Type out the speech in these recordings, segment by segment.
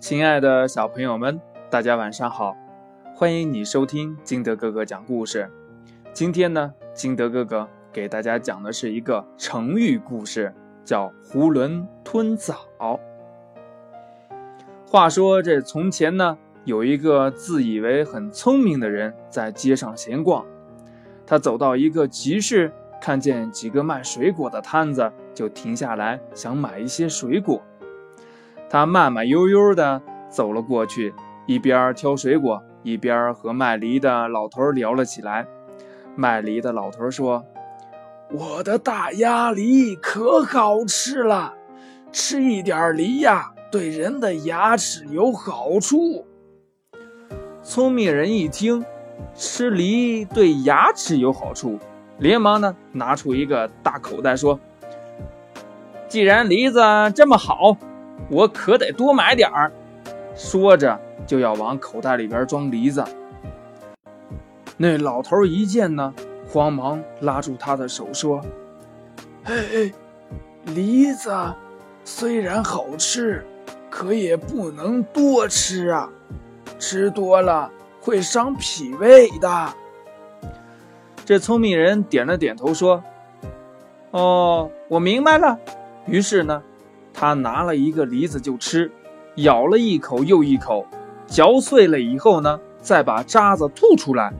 亲爱的小朋友们，大家晚上好！欢迎你收听金德哥哥讲故事。今天呢，金德哥哥给大家讲的是一个成语故事，叫“囫囵吞枣”。话说这从前呢，有一个自以为很聪明的人在街上闲逛，他走到一个集市，看见几个卖水果的摊子，就停下来想买一些水果。他慢慢悠悠地走了过去，一边挑水果，一边和卖梨的老头聊了起来。卖梨的老头说：“我的大鸭梨可好吃了，吃一点梨呀，对人的牙齿有好处。”聪明人一听，吃梨对牙齿有好处，连忙呢拿出一个大口袋说：“既然梨子这么好。”我可得多买点儿，说着就要往口袋里边装梨子。那老头一见呢，慌忙拉住他的手说：“哎哎，梨子虽然好吃，可也不能多吃啊，吃多了会伤脾胃的。”这聪明人点了点头说：“哦，我明白了。”于是呢。他拿了一个梨子就吃，咬了一口又一口，嚼碎了以后呢，再把渣子吐出来，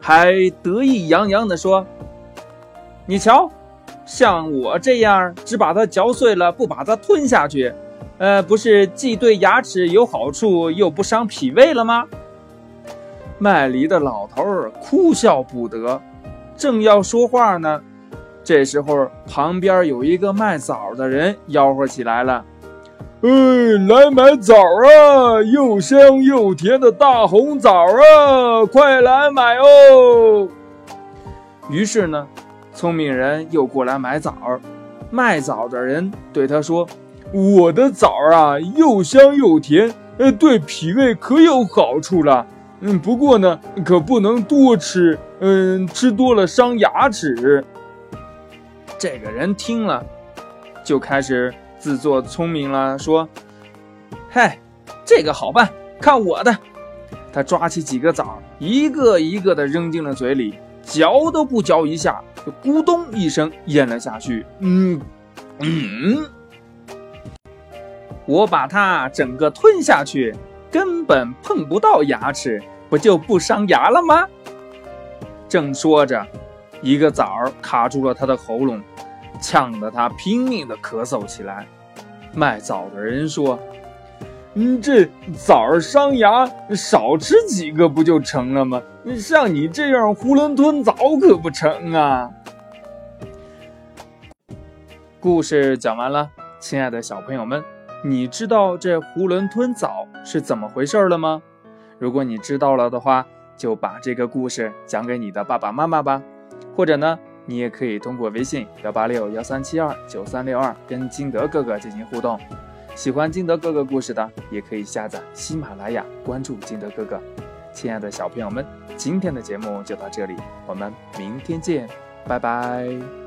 还得意洋洋地说：“你瞧，像我这样只把它嚼碎了，不把它吞下去，呃，不是既对牙齿有好处，又不伤脾胃了吗？”卖梨的老头儿哭笑不得，正要说话呢。这时候，旁边有一个卖枣的人吆喝起来了：“哎，来买枣啊！又香又甜的大红枣啊，快来买哦！”于是呢，聪明人又过来买枣。卖枣的人对他说：“我的枣啊，又香又甜，呃，对脾胃可有好处了。嗯，不过呢，可不能多吃，嗯，吃多了伤牙齿。”这个人听了，就开始自作聪明了，说：“嗨，这个好办，看我的！”他抓起几个枣，一个一个的扔进了嘴里，嚼都不嚼一下，就咕咚一声咽了下去。嗯嗯，我把它整个吞下去，根本碰不到牙齿，不就不伤牙了吗？正说着。一个枣儿卡住了他的喉咙，呛得他拼命的咳嗽起来。卖枣的人说：“嗯，这枣儿伤牙，少吃几个不就成了吗？像你这样囫囵吞枣可不成啊！”故事讲完了，亲爱的小朋友们，你知道这囫囵吞枣是怎么回事了吗？如果你知道了的话，就把这个故事讲给你的爸爸妈妈吧。或者呢，你也可以通过微信幺八六幺三七二九三六二跟金德哥哥进行互动。喜欢金德哥哥故事的，也可以下载喜马拉雅，关注金德哥哥。亲爱的小朋友们，今天的节目就到这里，我们明天见，拜拜。